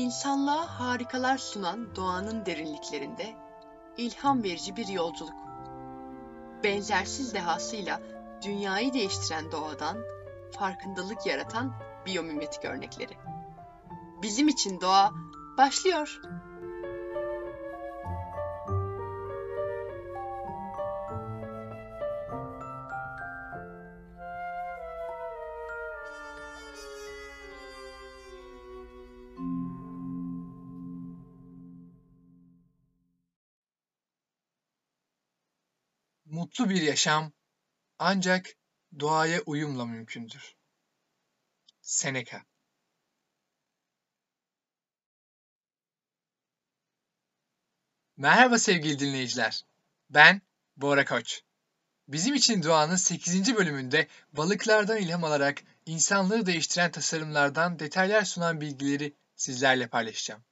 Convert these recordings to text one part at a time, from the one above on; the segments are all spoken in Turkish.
İnsanlığa harikalar sunan doğanın derinliklerinde ilham verici bir yolculuk. Benzersiz dehasıyla dünyayı değiştiren doğadan farkındalık yaratan biyomimetik örnekleri. Bizim için doğa başlıyor. Mutlu bir yaşam ancak doğaya uyumla mümkündür. Seneca Merhaba sevgili dinleyiciler. Ben Bora Koç. Bizim için doğanın 8. bölümünde balıklardan ilham alarak insanlığı değiştiren tasarımlardan detaylar sunan bilgileri sizlerle paylaşacağım.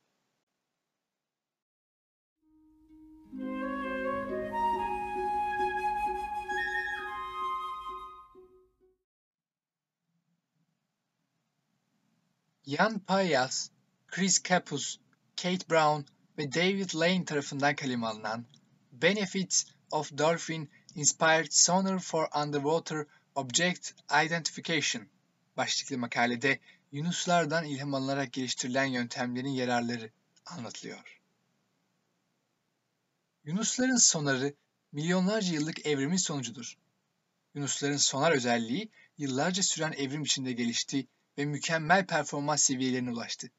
Jan Payas, Chris Capus, Kate Brown ve David Lane tarafından kaleme alınan Benefits of Dolphin Inspired Sonar for Underwater Object Identification başlıklı makalede yunuslardan ilham alınarak geliştirilen yöntemlerin yararları anlatılıyor. Yunusların sonarı milyonlarca yıllık evrimin sonucudur. Yunusların sonar özelliği yıllarca süren evrim içinde gelişti ve mükemmel performans seviyelerine ulaştı.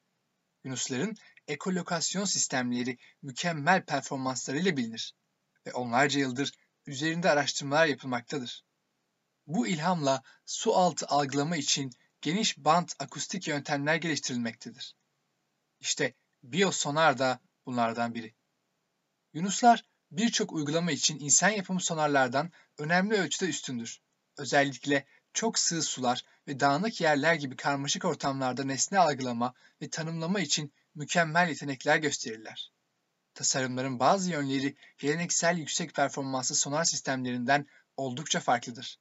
Yunusların ekolokasyon sistemleri mükemmel performanslarıyla bilinir ve onlarca yıldır üzerinde araştırmalar yapılmaktadır. Bu ilhamla su altı algılama için geniş bant akustik yöntemler geliştirilmektedir. İşte biyosonar da bunlardan biri. Yunuslar birçok uygulama için insan yapımı sonarlardan önemli ölçüde üstündür. Özellikle çok sığ sular ve dağınık yerler gibi karmaşık ortamlarda nesne algılama ve tanımlama için mükemmel yetenekler gösterirler. Tasarımların bazı yönleri geleneksel yüksek performanslı sonar sistemlerinden oldukça farklıdır.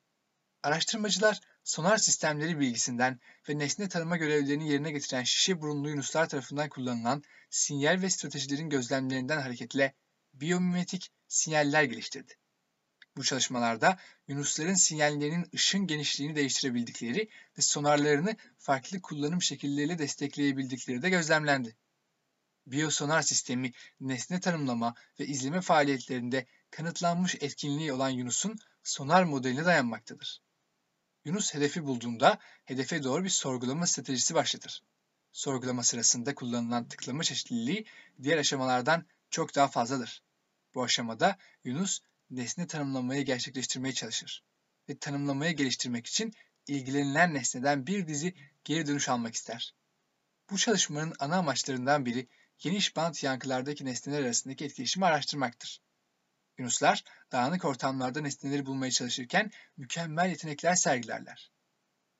Araştırmacılar sonar sistemleri bilgisinden ve nesne tanıma görevlerini yerine getiren şişe burunlu yunuslar tarafından kullanılan sinyal ve stratejilerin gözlemlerinden hareketle biyomimetik sinyaller geliştirdi. Bu çalışmalarda yunusların sinyallerinin ışın genişliğini değiştirebildikleri ve sonarlarını farklı kullanım şekilleriyle destekleyebildikleri de gözlemlendi. Biyosonar sistemi nesne tanımlama ve izleme faaliyetlerinde kanıtlanmış etkinliği olan Yunus'un sonar modeline dayanmaktadır. Yunus hedefi bulduğunda hedefe doğru bir sorgulama stratejisi başlatır. Sorgulama sırasında kullanılan tıklama çeşitliliği diğer aşamalardan çok daha fazladır. Bu aşamada Yunus nesne tanımlamayı gerçekleştirmeye çalışır ve tanımlamayı geliştirmek için ilgilenilen nesneden bir dizi geri dönüş almak ister. Bu çalışmanın ana amaçlarından biri geniş bant yankılardaki nesneler arasındaki etkileşimi araştırmaktır. Yunuslar dağınık ortamlarda nesneleri bulmaya çalışırken mükemmel yetenekler sergilerler.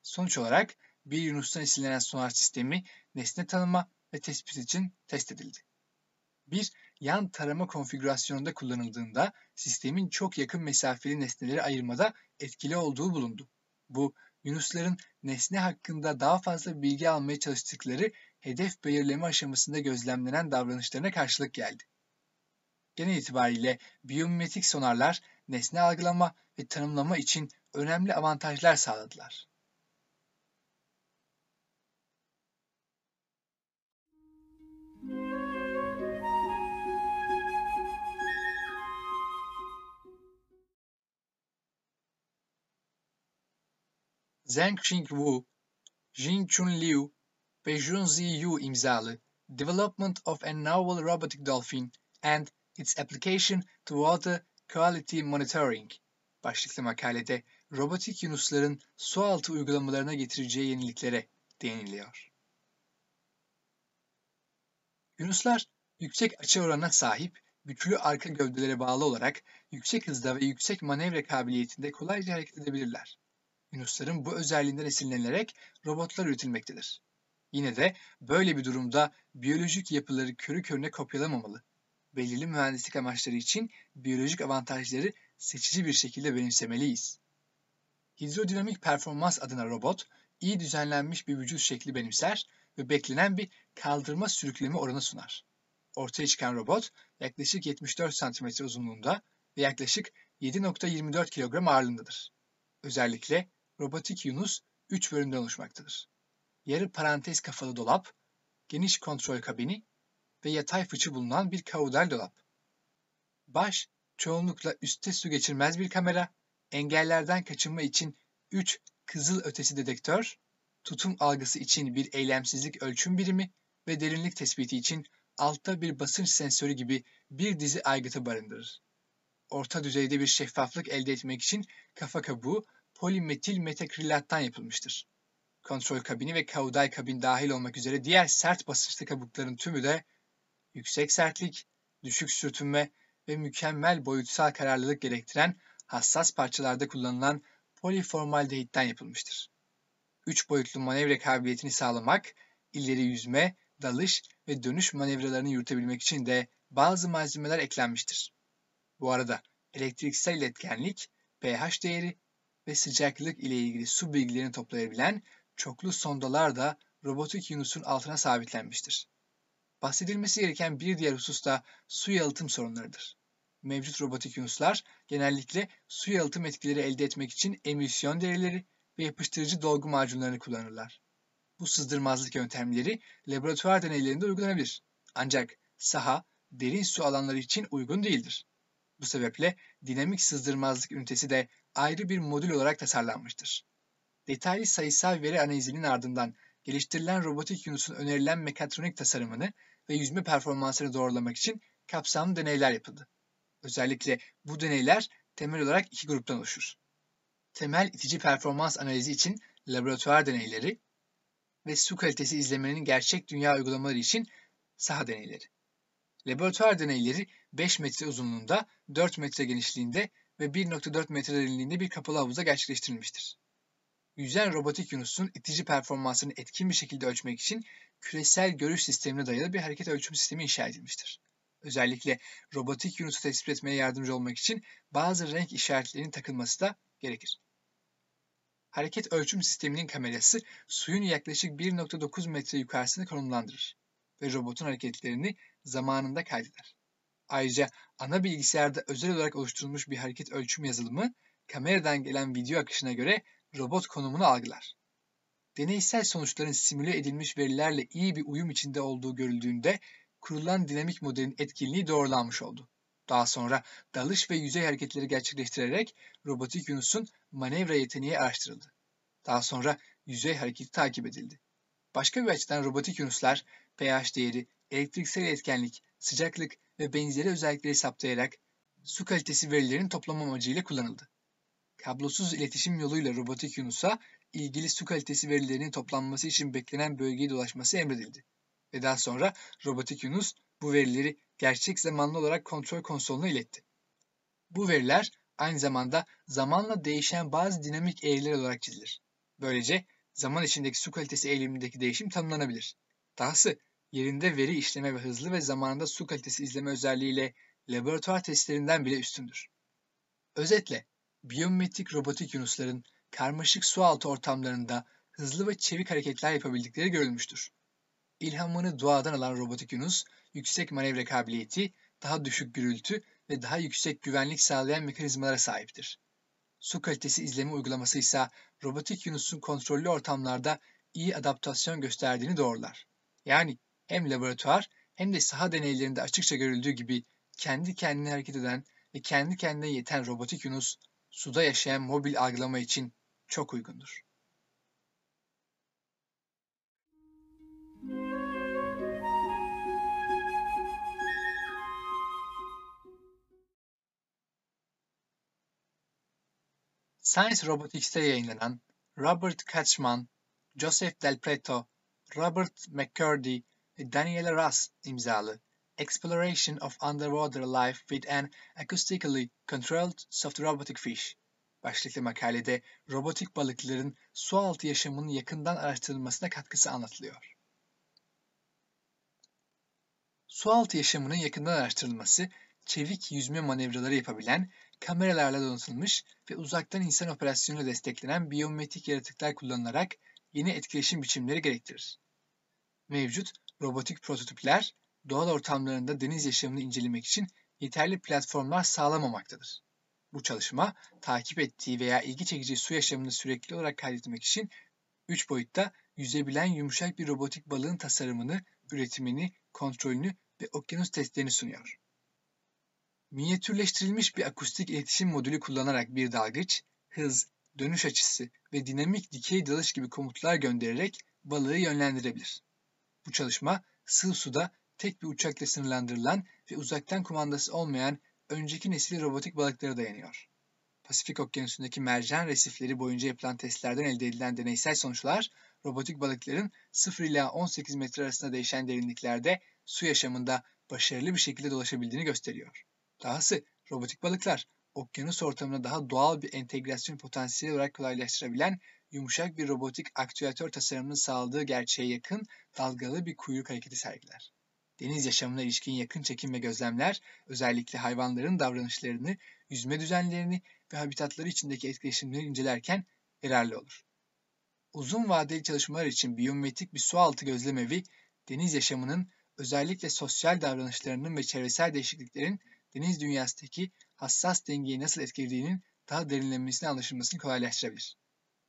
Sonuç olarak bir Yunus'tan esinlenen sonar sistemi nesne tanıma ve tespit için test edildi. Bir yan tarama konfigürasyonunda kullanıldığında sistemin çok yakın mesafeli nesneleri ayırmada etkili olduğu bulundu. Bu, Yunusların nesne hakkında daha fazla bilgi almaya çalıştıkları hedef belirleme aşamasında gözlemlenen davranışlarına karşılık geldi. Genel itibariyle biyomimetik sonarlar nesne algılama ve tanımlama için önemli avantajlar sağladılar. Zheng Wu, Jing-Chun Liu ve Junzi Yu imzalı Development of a Novel Robotic Dolphin and its Application to Water Quality Monitoring başlıklı makalede robotik yunusların su altı uygulamalarına getireceği yeniliklere değiniliyor. Yunuslar yüksek açı oranına sahip güçlü arka gövdelere bağlı olarak yüksek hızda ve yüksek manevra kabiliyetinde kolayca hareket edebilirler. Yunusların bu özelliğinden esinlenilerek robotlar üretilmektedir. Yine de böyle bir durumda biyolojik yapıları körü körüne kopyalamamalı. Belirli mühendislik amaçları için biyolojik avantajları seçici bir şekilde benimsemeliyiz. Hidrodinamik performans adına robot, iyi düzenlenmiş bir vücut şekli benimser ve beklenen bir kaldırma sürükleme oranı sunar. Ortaya çıkan robot yaklaşık 74 cm uzunluğunda ve yaklaşık 7.24 kilogram ağırlığındadır. Özellikle robotik Yunus 3 bölümden oluşmaktadır. Yarı parantez kafalı dolap, geniş kontrol kabini ve yatay fıçı bulunan bir kaudal dolap. Baş, çoğunlukla üstte su geçirmez bir kamera, engellerden kaçınma için 3 kızıl ötesi dedektör, tutum algısı için bir eylemsizlik ölçüm birimi ve derinlik tespiti için altta bir basınç sensörü gibi bir dizi aygıtı barındırır. Orta düzeyde bir şeffaflık elde etmek için kafa kabuğu polimetil metakrilattan yapılmıştır. Kontrol kabini ve kaudal kabin dahil olmak üzere diğer sert basınçlı kabukların tümü de yüksek sertlik, düşük sürtünme ve mükemmel boyutsal kararlılık gerektiren hassas parçalarda kullanılan poliformaldehitten yapılmıştır. Üç boyutlu manevra kabiliyetini sağlamak, ileri yüzme, dalış ve dönüş manevralarını yürütebilmek için de bazı malzemeler eklenmiştir. Bu arada elektriksel iletkenlik, pH değeri ve sıcaklık ile ilgili su bilgilerini toplayabilen çoklu sondalar da robotik Yunus'un altına sabitlenmiştir. Bahsedilmesi gereken bir diğer husus da su yalıtım sorunlarıdır. Mevcut robotik Yunuslar genellikle su yalıtım etkileri elde etmek için emisyon derileri ve yapıştırıcı dolgu macunlarını kullanırlar. Bu sızdırmazlık yöntemleri laboratuvar deneylerinde uygulanabilir. Ancak saha, derin su alanları için uygun değildir. Bu sebeple dinamik sızdırmazlık ünitesi de ayrı bir modül olarak tasarlanmıştır. Detaylı sayısal veri analizinin ardından geliştirilen robotik Yunus'un önerilen mekatronik tasarımını ve yüzme performansını doğrulamak için kapsamlı deneyler yapıldı. Özellikle bu deneyler temel olarak iki gruptan oluşur. Temel itici performans analizi için laboratuvar deneyleri ve su kalitesi izlemenin gerçek dünya uygulamaları için saha deneyleri. Laboratuvar deneyleri 5 metre uzunluğunda, 4 metre genişliğinde ve 1.4 metre derinliğinde bir kapalı havuzda gerçekleştirilmiştir. Yüzen robotik Yunus'un itici performansını etkin bir şekilde ölçmek için küresel görüş sistemine dayalı bir hareket ölçüm sistemi inşa edilmiştir. Özellikle robotik Yunus'u tespit etmeye yardımcı olmak için bazı renk işaretlerinin takılması da gerekir. Hareket ölçüm sisteminin kamerası suyun yaklaşık 1.9 metre yukarısını konumlandırır ve robotun hareketlerini zamanında kaydeder. Ayrıca ana bilgisayarda özel olarak oluşturulmuş bir hareket ölçüm yazılımı kameradan gelen video akışına göre robot konumunu algılar. Deneysel sonuçların simüle edilmiş verilerle iyi bir uyum içinde olduğu görüldüğünde kurulan dinamik modelin etkinliği doğrulanmış oldu. Daha sonra dalış ve yüzey hareketleri gerçekleştirerek robotik Yunus'un manevra yeteneği araştırıldı. Daha sonra yüzey hareketi takip edildi. Başka bir açıdan robotik Yunuslar pH değeri, elektriksel etkenlik, sıcaklık ve benzeri özellikleri saptayarak su kalitesi verilerinin toplama amacıyla kullanıldı. Kablosuz iletişim yoluyla robotik Yunus'a ilgili su kalitesi verilerinin toplanması için beklenen bölgeyi dolaşması emredildi. Ve daha sonra robotik Yunus bu verileri gerçek zamanlı olarak kontrol konsoluna iletti. Bu veriler aynı zamanda zamanla değişen bazı dinamik eğriler olarak çizilir. Böylece zaman içindeki su kalitesi eğilimindeki değişim tanımlanabilir. Dahası yerinde veri işleme ve hızlı ve zamanında su kalitesi izleme özelliğiyle laboratuvar testlerinden bile üstündür. Özetle, biyometrik robotik yunusların karmaşık su altı ortamlarında hızlı ve çevik hareketler yapabildikleri görülmüştür. İlhamını doğadan alan robotik yunus, yüksek manevra kabiliyeti, daha düşük gürültü ve daha yüksek güvenlik sağlayan mekanizmalara sahiptir. Su kalitesi izleme uygulaması ise robotik Yunus'un kontrollü ortamlarda iyi adaptasyon gösterdiğini doğrular. Yani hem laboratuvar hem de saha deneylerinde açıkça görüldüğü gibi kendi kendine hareket eden ve kendi kendine yeten robotik Yunus suda yaşayan mobil algılama için çok uygundur. Science Robotics'te yayınlanan Robert Katzman, Joseph Del Preto, Robert McCurdy ve Daniela Russ imzalı Exploration of Underwater Life with an Acoustically Controlled Soft Robotic Fish başlıklı makalede robotik balıkların su altı yaşamının yakından araştırılmasına katkısı anlatılıyor. Su altı yaşamının yakından araştırılması, çevik yüzme manevraları yapabilen kameralarla donatılmış ve uzaktan insan operasyonuyla desteklenen biyometrik yaratıklar kullanılarak yeni etkileşim biçimleri gerektirir. Mevcut robotik prototipler doğal ortamlarında deniz yaşamını incelemek için yeterli platformlar sağlamamaktadır. Bu çalışma takip ettiği veya ilgi çekici su yaşamını sürekli olarak kaydetmek için 3 boyutta yüzebilen yumuşak bir robotik balığın tasarımını, üretimini, kontrolünü ve okyanus testlerini sunuyor. Minyatürleştirilmiş bir akustik iletişim modülü kullanarak bir dalgıç, hız, dönüş açısı ve dinamik dikey dalış gibi komutlar göndererek balığı yönlendirebilir. Bu çalışma sığ suda tek bir uçakla sınırlandırılan ve uzaktan kumandası olmayan önceki nesil robotik balıklara dayanıyor. Pasifik Okyanusu'ndaki mercan resifleri boyunca yapılan testlerden elde edilen deneysel sonuçlar, robotik balıkların 0 ila 18 metre arasında değişen derinliklerde su yaşamında başarılı bir şekilde dolaşabildiğini gösteriyor. Dahası robotik balıklar okyanus ortamına daha doğal bir entegrasyon potansiyeli olarak kolaylaştırabilen yumuşak bir robotik aktüatör tasarımını sağladığı gerçeğe yakın dalgalı bir kuyruk hareketi sergiler. Deniz yaşamına ilişkin yakın çekim ve gözlemler özellikle hayvanların davranışlarını, yüzme düzenlerini ve habitatları içindeki etkileşimleri incelerken yararlı olur. Uzun vadeli çalışmalar için biyometrik bir sualtı gözlemevi, deniz yaşamının özellikle sosyal davranışlarının ve çevresel değişikliklerin deniz dünyasındaki hassas dengeyi nasıl etkilediğinin daha derinlenmesine anlaşılmasını kolaylaştırabilir.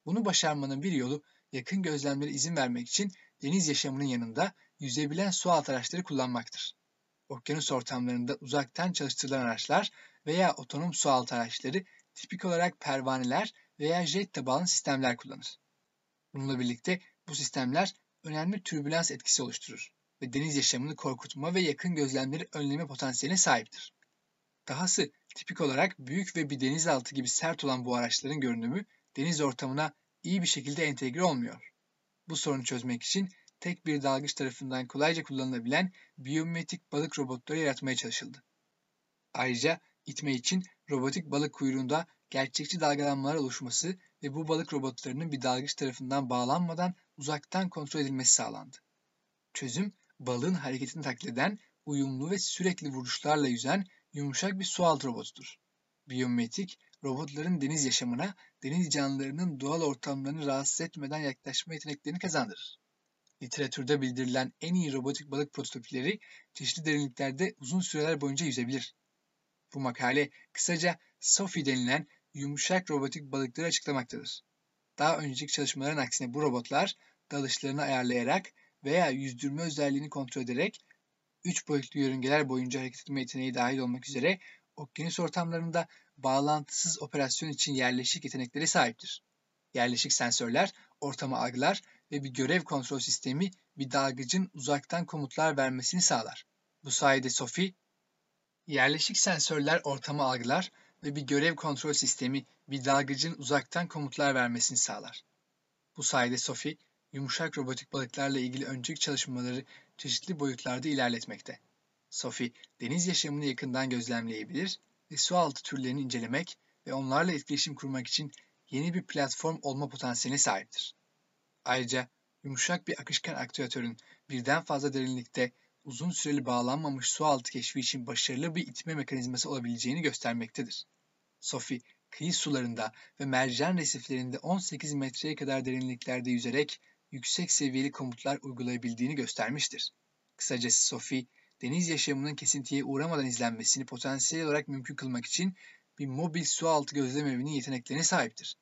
Bunu başarmanın bir yolu yakın gözlemlere izin vermek için deniz yaşamının yanında yüzebilen su alt araçları kullanmaktır. Okyanus ortamlarında uzaktan çalıştırılan araçlar veya otonom su altı araçları tipik olarak pervaneler veya jet tabanlı sistemler kullanır. Bununla birlikte bu sistemler önemli türbülans etkisi oluşturur ve deniz yaşamını korkutma ve yakın gözlemleri önleme potansiyeline sahiptir. Dahası tipik olarak büyük ve bir denizaltı gibi sert olan bu araçların görünümü deniz ortamına iyi bir şekilde entegre olmuyor. Bu sorunu çözmek için tek bir dalgıç tarafından kolayca kullanılabilen biyometrik balık robotları yaratmaya çalışıldı. Ayrıca itme için robotik balık kuyruğunda gerçekçi dalgalanmalar oluşması ve bu balık robotlarının bir dalgıç tarafından bağlanmadan uzaktan kontrol edilmesi sağlandı. Çözüm, balığın hareketini taklit eden, uyumlu ve sürekli vuruşlarla yüzen yumuşak bir sualtı robotudur. Biyometrik, robotların deniz yaşamına, deniz canlılarının doğal ortamlarını rahatsız etmeden yaklaşma yeteneklerini kazandırır. Literatürde bildirilen en iyi robotik balık prototipleri çeşitli derinliklerde uzun süreler boyunca yüzebilir. Bu makale kısaca SOFI denilen yumuşak robotik balıkları açıklamaktadır. Daha önceki çalışmaların aksine bu robotlar dalışlarını ayarlayarak veya yüzdürme özelliğini kontrol ederek 3 boyutlu yörüngeler boyunca hareket etme yeteneği dahil olmak üzere okyanus ortamlarında bağlantısız operasyon için yerleşik yeteneklere sahiptir. Yerleşik sensörler ortamı algılar ve bir görev kontrol sistemi bir dalgıcın uzaktan komutlar vermesini sağlar. Bu sayede SOFI, yerleşik sensörler ortamı algılar ve bir görev kontrol sistemi bir dalgıcın uzaktan komutlar vermesini sağlar. Bu sayede SOFI, yumuşak robotik balıklarla ilgili önceki çalışmaları çeşitli boyutlarda ilerletmekte. SOFI, deniz yaşamını yakından gözlemleyebilir ve sualtı türlerini incelemek ve onlarla etkileşim kurmak için yeni bir platform olma potansiyeline sahiptir. Ayrıca yumuşak bir akışkan aktüatörün birden fazla derinlikte uzun süreli bağlanmamış sualtı keşfi için başarılı bir itme mekanizması olabileceğini göstermektedir. Sophie, kıyı sularında ve mercan resiflerinde 18 metreye kadar derinliklerde yüzerek yüksek seviyeli komutlar uygulayabildiğini göstermiştir. Kısacası Sophie, deniz yaşamının kesintiye uğramadan izlenmesini potansiyel olarak mümkün kılmak için bir mobil sualtı gözlem evinin yeteneklerine sahiptir.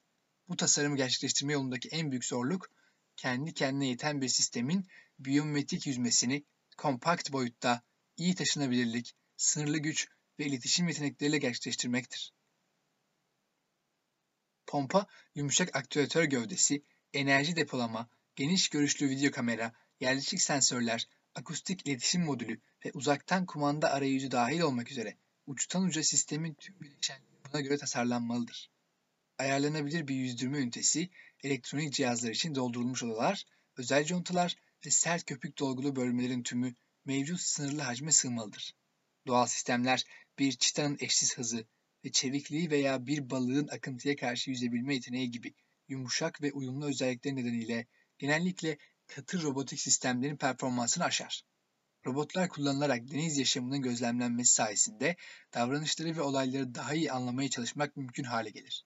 Bu tasarımı gerçekleştirme yolundaki en büyük zorluk, kendi kendine yeten bir sistemin biyometrik yüzmesini kompakt boyutta, iyi taşınabilirlik, sınırlı güç ve iletişim yetenekleriyle gerçekleştirmektir. Pompa, yumuşak aktüatör gövdesi, enerji depolama, geniş görüşlü video kamera, yerleşik sensörler, akustik iletişim modülü ve uzaktan kumanda arayüzü dahil olmak üzere uçtan uca sistemin tüm bileşenleri buna göre tasarlanmalıdır. Ayarlanabilir bir yüzdürme ünitesi, elektronik cihazlar için doldurulmuş odalar, özel contalar ve sert köpük dolgulu bölmelerin tümü mevcut sınırlı hacme sığmalıdır. Doğal sistemler bir çitanın eşsiz hızı ve çevikliği veya bir balığın akıntıya karşı yüzebilme yeteneği gibi yumuşak ve uyumlu özellikleri nedeniyle genellikle katı robotik sistemlerin performansını aşar. Robotlar kullanılarak deniz yaşamının gözlemlenmesi sayesinde davranışları ve olayları daha iyi anlamaya çalışmak mümkün hale gelir.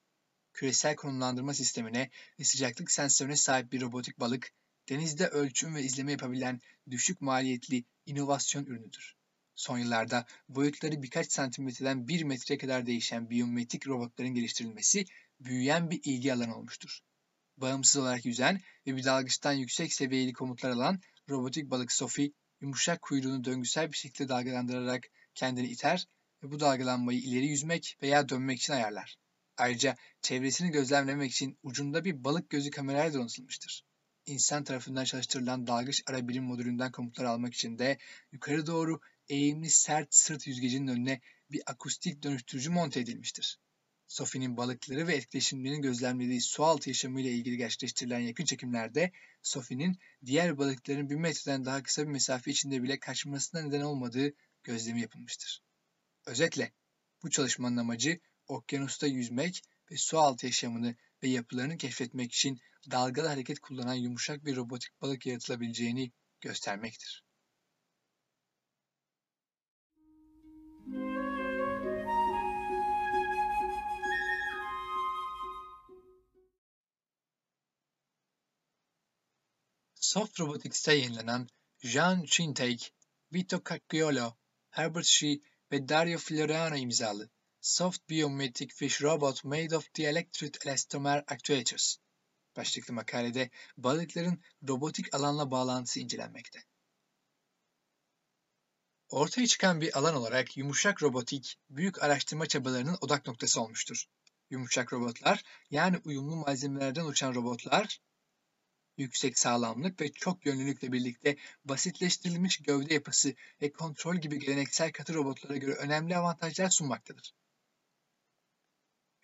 Küresel konumlandırma sistemine ve sıcaklık sensörüne sahip bir robotik balık denizde ölçüm ve izleme yapabilen düşük maliyetli inovasyon ürünüdür. Son yıllarda boyutları birkaç santimetreden bir metreye kadar değişen biyometrik robotların geliştirilmesi büyüyen bir ilgi alanı olmuştur. Bağımsız olarak yüzen ve bir dalgıçtan yüksek seviyeli komutlar alan robotik balık Sophie, yumuşak kuyruğunu döngüsel bir şekilde dalgalandırarak kendini iter ve bu dalgalanmayı ileri yüzmek veya dönmek için ayarlar. Ayrıca çevresini gözlemlemek için ucunda bir balık gözü kamerayla donatılmıştır. İnsan tarafından çalıştırılan dalgıç ara birim modülünden komutlar almak için de yukarı doğru eğimli sert sırt yüzgecinin önüne bir akustik dönüştürücü monte edilmiştir. Sophie'nin balıkları ve etkileşimlerini gözlemlediği sualtı yaşamıyla ilgili gerçekleştirilen yakın çekimlerde Sophie'nin diğer balıkların bir metreden daha kısa bir mesafe içinde bile kaçmasına neden olmadığı gözlemi yapılmıştır. Özetle bu çalışmanın amacı okyanusta yüzmek ve sualtı yaşamını ve yapılarını keşfetmek için dalgalı hareket kullanan yumuşak bir robotik balık yaratılabileceğini göstermektir. Soft Robotics'te yayınlanan Jean Chintaik, Vito Cacchiolo, Herbert Shee ve Dario Floriano imzalı Soft Biometric Fish Robot Made of the Electric Elastomer Actuators başlıklı makalede balıkların robotik alanla bağlantısı incelenmekte. Ortaya çıkan bir alan olarak yumuşak robotik, büyük araştırma çabalarının odak noktası olmuştur. Yumuşak robotlar, yani uyumlu malzemelerden uçan robotlar, yüksek sağlamlık ve çok yönlülükle birlikte basitleştirilmiş gövde yapısı ve kontrol gibi geleneksel katı robotlara göre önemli avantajlar sunmaktadır.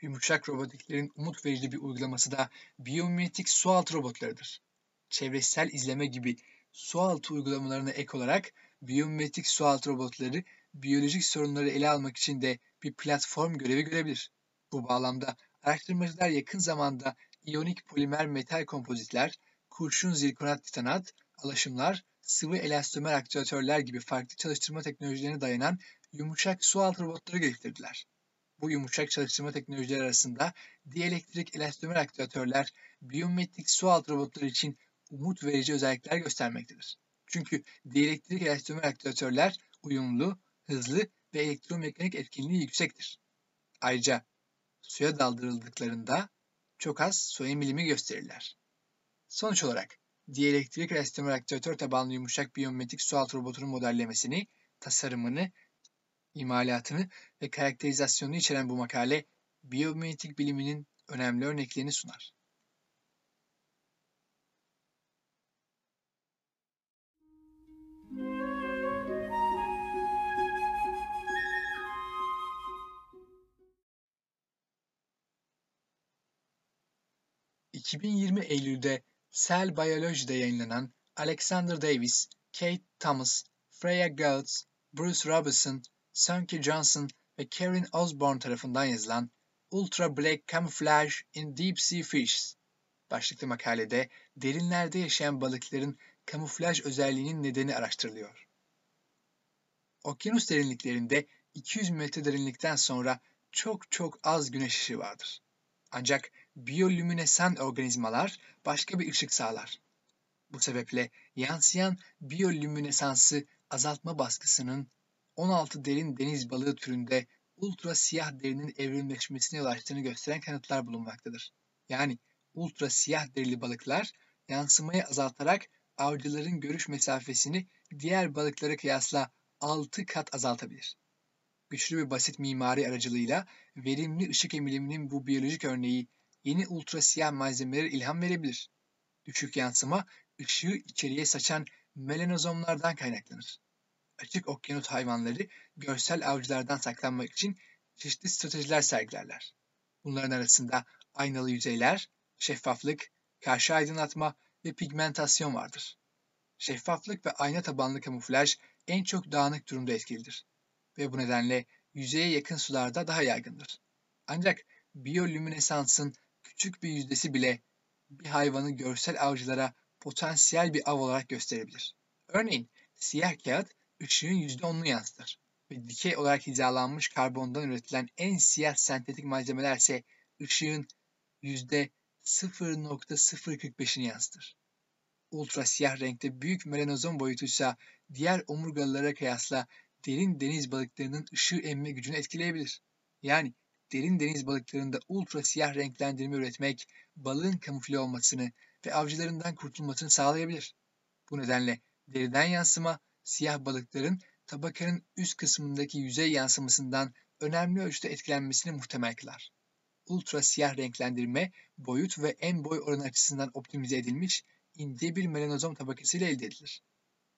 Yumuşak robotiklerin umut verici bir uygulaması da biyometrik sualtı robotlarıdır. Çevresel izleme gibi sualtı uygulamalarına ek olarak biyometrik sualtı robotları biyolojik sorunları ele almak için de bir platform görevi görebilir. Bu bağlamda araştırmacılar yakın zamanda iyonik polimer metal kompozitler, kurşun zirkonat titanat, alaşımlar, sıvı elastomer aktüatörler gibi farklı çalıştırma teknolojilerine dayanan yumuşak sualtı robotları geliştirdiler. Bu yumuşak çalıştırma teknolojileri arasında dielektrik elastomer aktüatörler biyometrik sualtı robotları için umut verici özellikler göstermektedir. Çünkü dielektrik elastomer aktüatörler uyumlu, hızlı ve elektromekanik etkinliği yüksektir. Ayrıca suya daldırıldıklarında çok az su emilimi gösterirler. Sonuç olarak dielektrik elastomer aktüatör tabanlı yumuşak biyometrik sualtı robotunun modellemesini, tasarımını imalatını ve karakterizasyonunu içeren bu makale, biyometrik biliminin önemli örneklerini sunar. ...2020 Eylül'de Cell Biology'de yayınlanan Alexander Davis, Kate Thomas, Freya Goetz, Bruce Robinson Sankey Johnson ve Karen Osborne tarafından yazılan Ultra Black Camouflage in Deep Sea Fishes başlıklı makalede derinlerde yaşayan balıkların kamuflaj özelliğinin nedeni araştırılıyor. Okyanus derinliklerinde 200 metre derinlikten sonra çok çok az güneş ışığı vardır. Ancak biyolüminesan organizmalar başka bir ışık sağlar. Bu sebeple yansıyan biyolüminesansı azaltma baskısının 16 derin deniz balığı türünde ultra siyah derinin evrimleşmesine yol açtığını gösteren kanıtlar bulunmaktadır. Yani ultra siyah derili balıklar yansımayı azaltarak avcıların görüş mesafesini diğer balıklara kıyasla 6 kat azaltabilir. Güçlü ve basit mimari aracılığıyla verimli ışık emiliminin bu biyolojik örneği yeni ultra siyah malzemelere ilham verebilir. Düşük yansıma ışığı içeriye saçan melanozomlardan kaynaklanır açık okyanus hayvanları görsel avcılardan saklanmak için çeşitli stratejiler sergilerler. Bunların arasında aynalı yüzeyler, şeffaflık, karşı aydınlatma ve pigmentasyon vardır. Şeffaflık ve ayna tabanlı kamuflaj en çok dağınık durumda etkilidir ve bu nedenle yüzeye yakın sularda daha yaygındır. Ancak biyolüminesansın küçük bir yüzdesi bile bir hayvanı görsel avcılara potansiyel bir av olarak gösterebilir. Örneğin siyah kağıt ışığın %10'unu yansıtır ve dikey olarak hizalanmış karbondan üretilen en siyah sentetik malzemeler ise ışığın %0.045'ini yansıtır. ultra siyah renkte büyük melanozom boyutuysa diğer omurgalılara kıyasla derin deniz balıklarının ışığı emme gücünü etkileyebilir. Yani derin deniz balıklarında ultra siyah renklendirme üretmek balığın kamufle olmasını ve avcılarından kurtulmasını sağlayabilir. Bu nedenle deriden yansıma siyah balıkların tabakanın üst kısmındaki yüzey yansımasından önemli ölçüde etkilenmesini muhtemel kılar. Ultra siyah renklendirme boyut ve en boy oranı açısından optimize edilmiş ince bir melanozom tabakası ile elde edilir.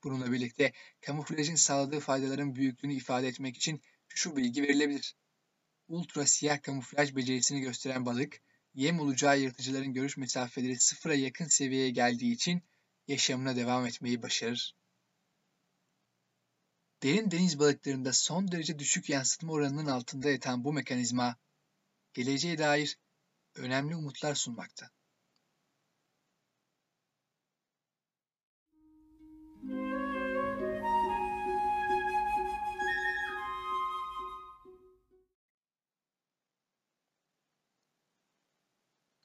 Bununla birlikte kamuflajın sağladığı faydaların büyüklüğünü ifade etmek için şu bilgi verilebilir. Ultra siyah kamuflaj becerisini gösteren balık, yem olacağı yırtıcıların görüş mesafeleri sıfıra yakın seviyeye geldiği için yaşamına devam etmeyi başarır. Derin deniz balıklarında son derece düşük yansıtma oranının altında yatan bu mekanizma, geleceğe dair önemli umutlar sunmakta.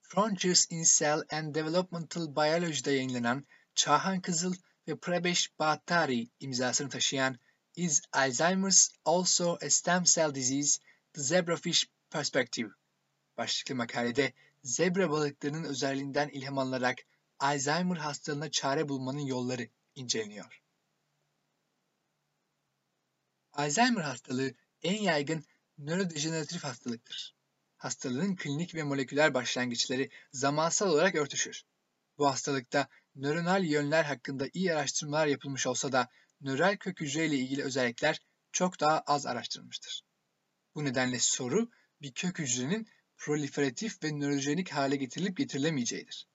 Frontiers in Cell and Developmental Biology'da yayınlanan Çağhan Kızıl ve Prabesh Bhattari imzasını taşıyan Is Alzheimer's Also a Stem Cell Disease? The Zebrafish Perspective başlıklı makalede zebra balıklarının özelliğinden ilham alınarak Alzheimer hastalığına çare bulmanın yolları inceleniyor. Alzheimer hastalığı en yaygın nörodejeneratif hastalıktır. Hastalığın klinik ve moleküler başlangıçları zamansal olarak örtüşür. Bu hastalıkta nöronal yönler hakkında iyi araştırmalar yapılmış olsa da nöral kök hücre ile ilgili özellikler çok daha az araştırılmıştır. Bu nedenle soru bir kök hücrenin proliferatif ve nörojenik hale getirilip getirilemeyeceğidir.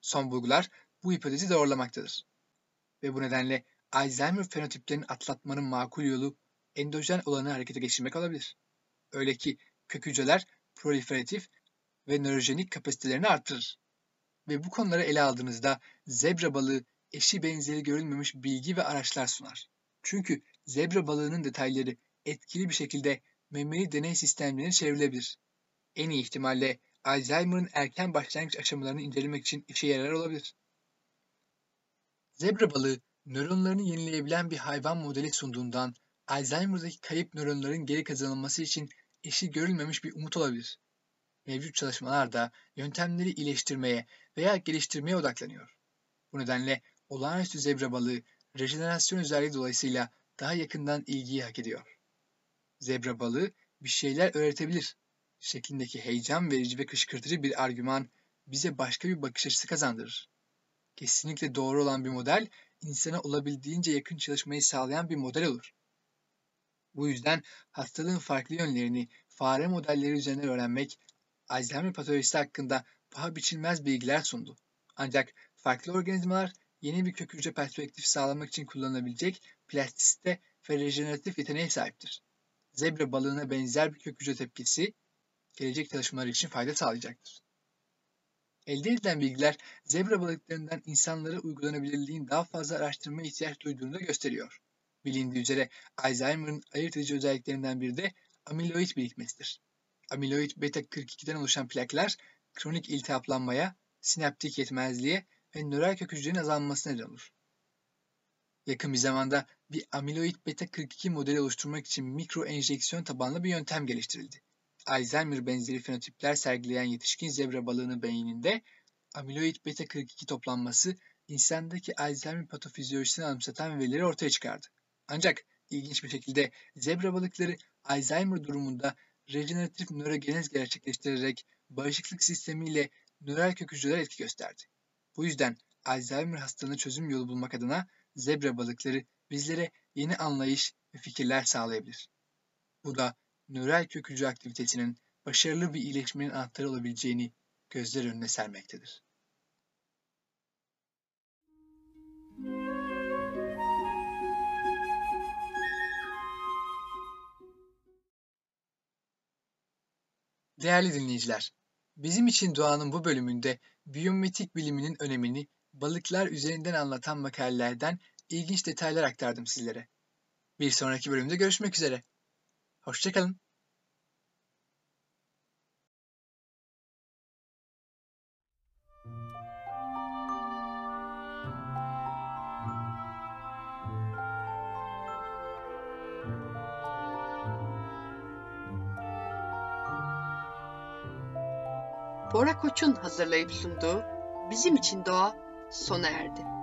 Son bulgular bu hipotezi doğrulamaktadır. Ve bu nedenle Alzheimer fenotiplerini atlatmanın makul yolu endojen olanı harekete geçirmek olabilir. Öyle ki kök hücreler proliferatif ve nörojenik kapasitelerini arttırır. Ve bu konuları ele aldığınızda zebra balığı eşi benzeri görülmemiş bilgi ve araçlar sunar. Çünkü zebra balığının detayları etkili bir şekilde memeli deney sistemlerine çevrilebilir. En iyi ihtimalle Alzheimer'ın erken başlangıç aşamalarını incelemek için işe yarar olabilir. Zebra balığı nöronlarını yenileyebilen bir hayvan modeli sunduğundan Alzheimer'daki kayıp nöronların geri kazanılması için eşi görülmemiş bir umut olabilir. Mevcut çalışmalar da yöntemleri iyileştirmeye veya geliştirmeye odaklanıyor. Bu nedenle olağanüstü zebra balığı rejenerasyon özelliği dolayısıyla daha yakından ilgiyi hak ediyor. Zebra balığı bir şeyler öğretebilir şeklindeki heyecan verici ve kışkırtıcı bir argüman bize başka bir bakış açısı kazandırır. Kesinlikle doğru olan bir model, insana olabildiğince yakın çalışmayı sağlayan bir model olur. Bu yüzden hastalığın farklı yönlerini fare modelleri üzerinden öğrenmek, Alzheimer patolojisi hakkında paha biçilmez bilgiler sundu. Ancak farklı organizmalar yeni bir kök hücre perspektif sağlamak için kullanılabilecek plastisite ve rejeneratif yeteneğe sahiptir. Zebra balığına benzer bir kök hücre tepkisi gelecek çalışmalar için fayda sağlayacaktır. Elde edilen bilgiler zebra balıklarından insanlara uygulanabilirliğin daha fazla araştırma ihtiyaç duyduğunu da gösteriyor. Bilindiği üzere Alzheimer'ın ayırt edici özelliklerinden biri de amiloid birikmesidir. Amiloid beta 42'den oluşan plaklar kronik iltihaplanmaya, sinaptik yetmezliğe ve nöral kök hücrenin azalmasına neden olur. Yakın bir zamanda bir amiloid beta 42 modeli oluşturmak için mikro enjeksiyon tabanlı bir yöntem geliştirildi. Alzheimer benzeri fenotipler sergileyen yetişkin zebra balığının beyninde amiloid beta 42 toplanması insandaki Alzheimer patofizyolojisini anımsatan verileri ortaya çıkardı. Ancak ilginç bir şekilde zebra balıkları Alzheimer durumunda rejeneratif nörogenez gerçekleştirerek bağışıklık sistemiyle nöral kök hücreler etki gösterdi. Bu yüzden Alzheimer hastalığına çözüm yolu bulmak adına zebra balıkları bizlere yeni anlayış ve fikirler sağlayabilir. Bu da nöral kök hücre aktivitesinin başarılı bir iyileşmenin anahtarı olabileceğini gözler önüne sermektedir. Değerli dinleyiciler, bizim için doğanın bu bölümünde biyometrik biliminin önemini balıklar üzerinden anlatan makalelerden ilginç detaylar aktardım sizlere. Bir sonraki bölümde görüşmek üzere. Hoşçakalın. Bora Koç'un hazırlayıp sunduğu Bizim için Doğa sona erdi.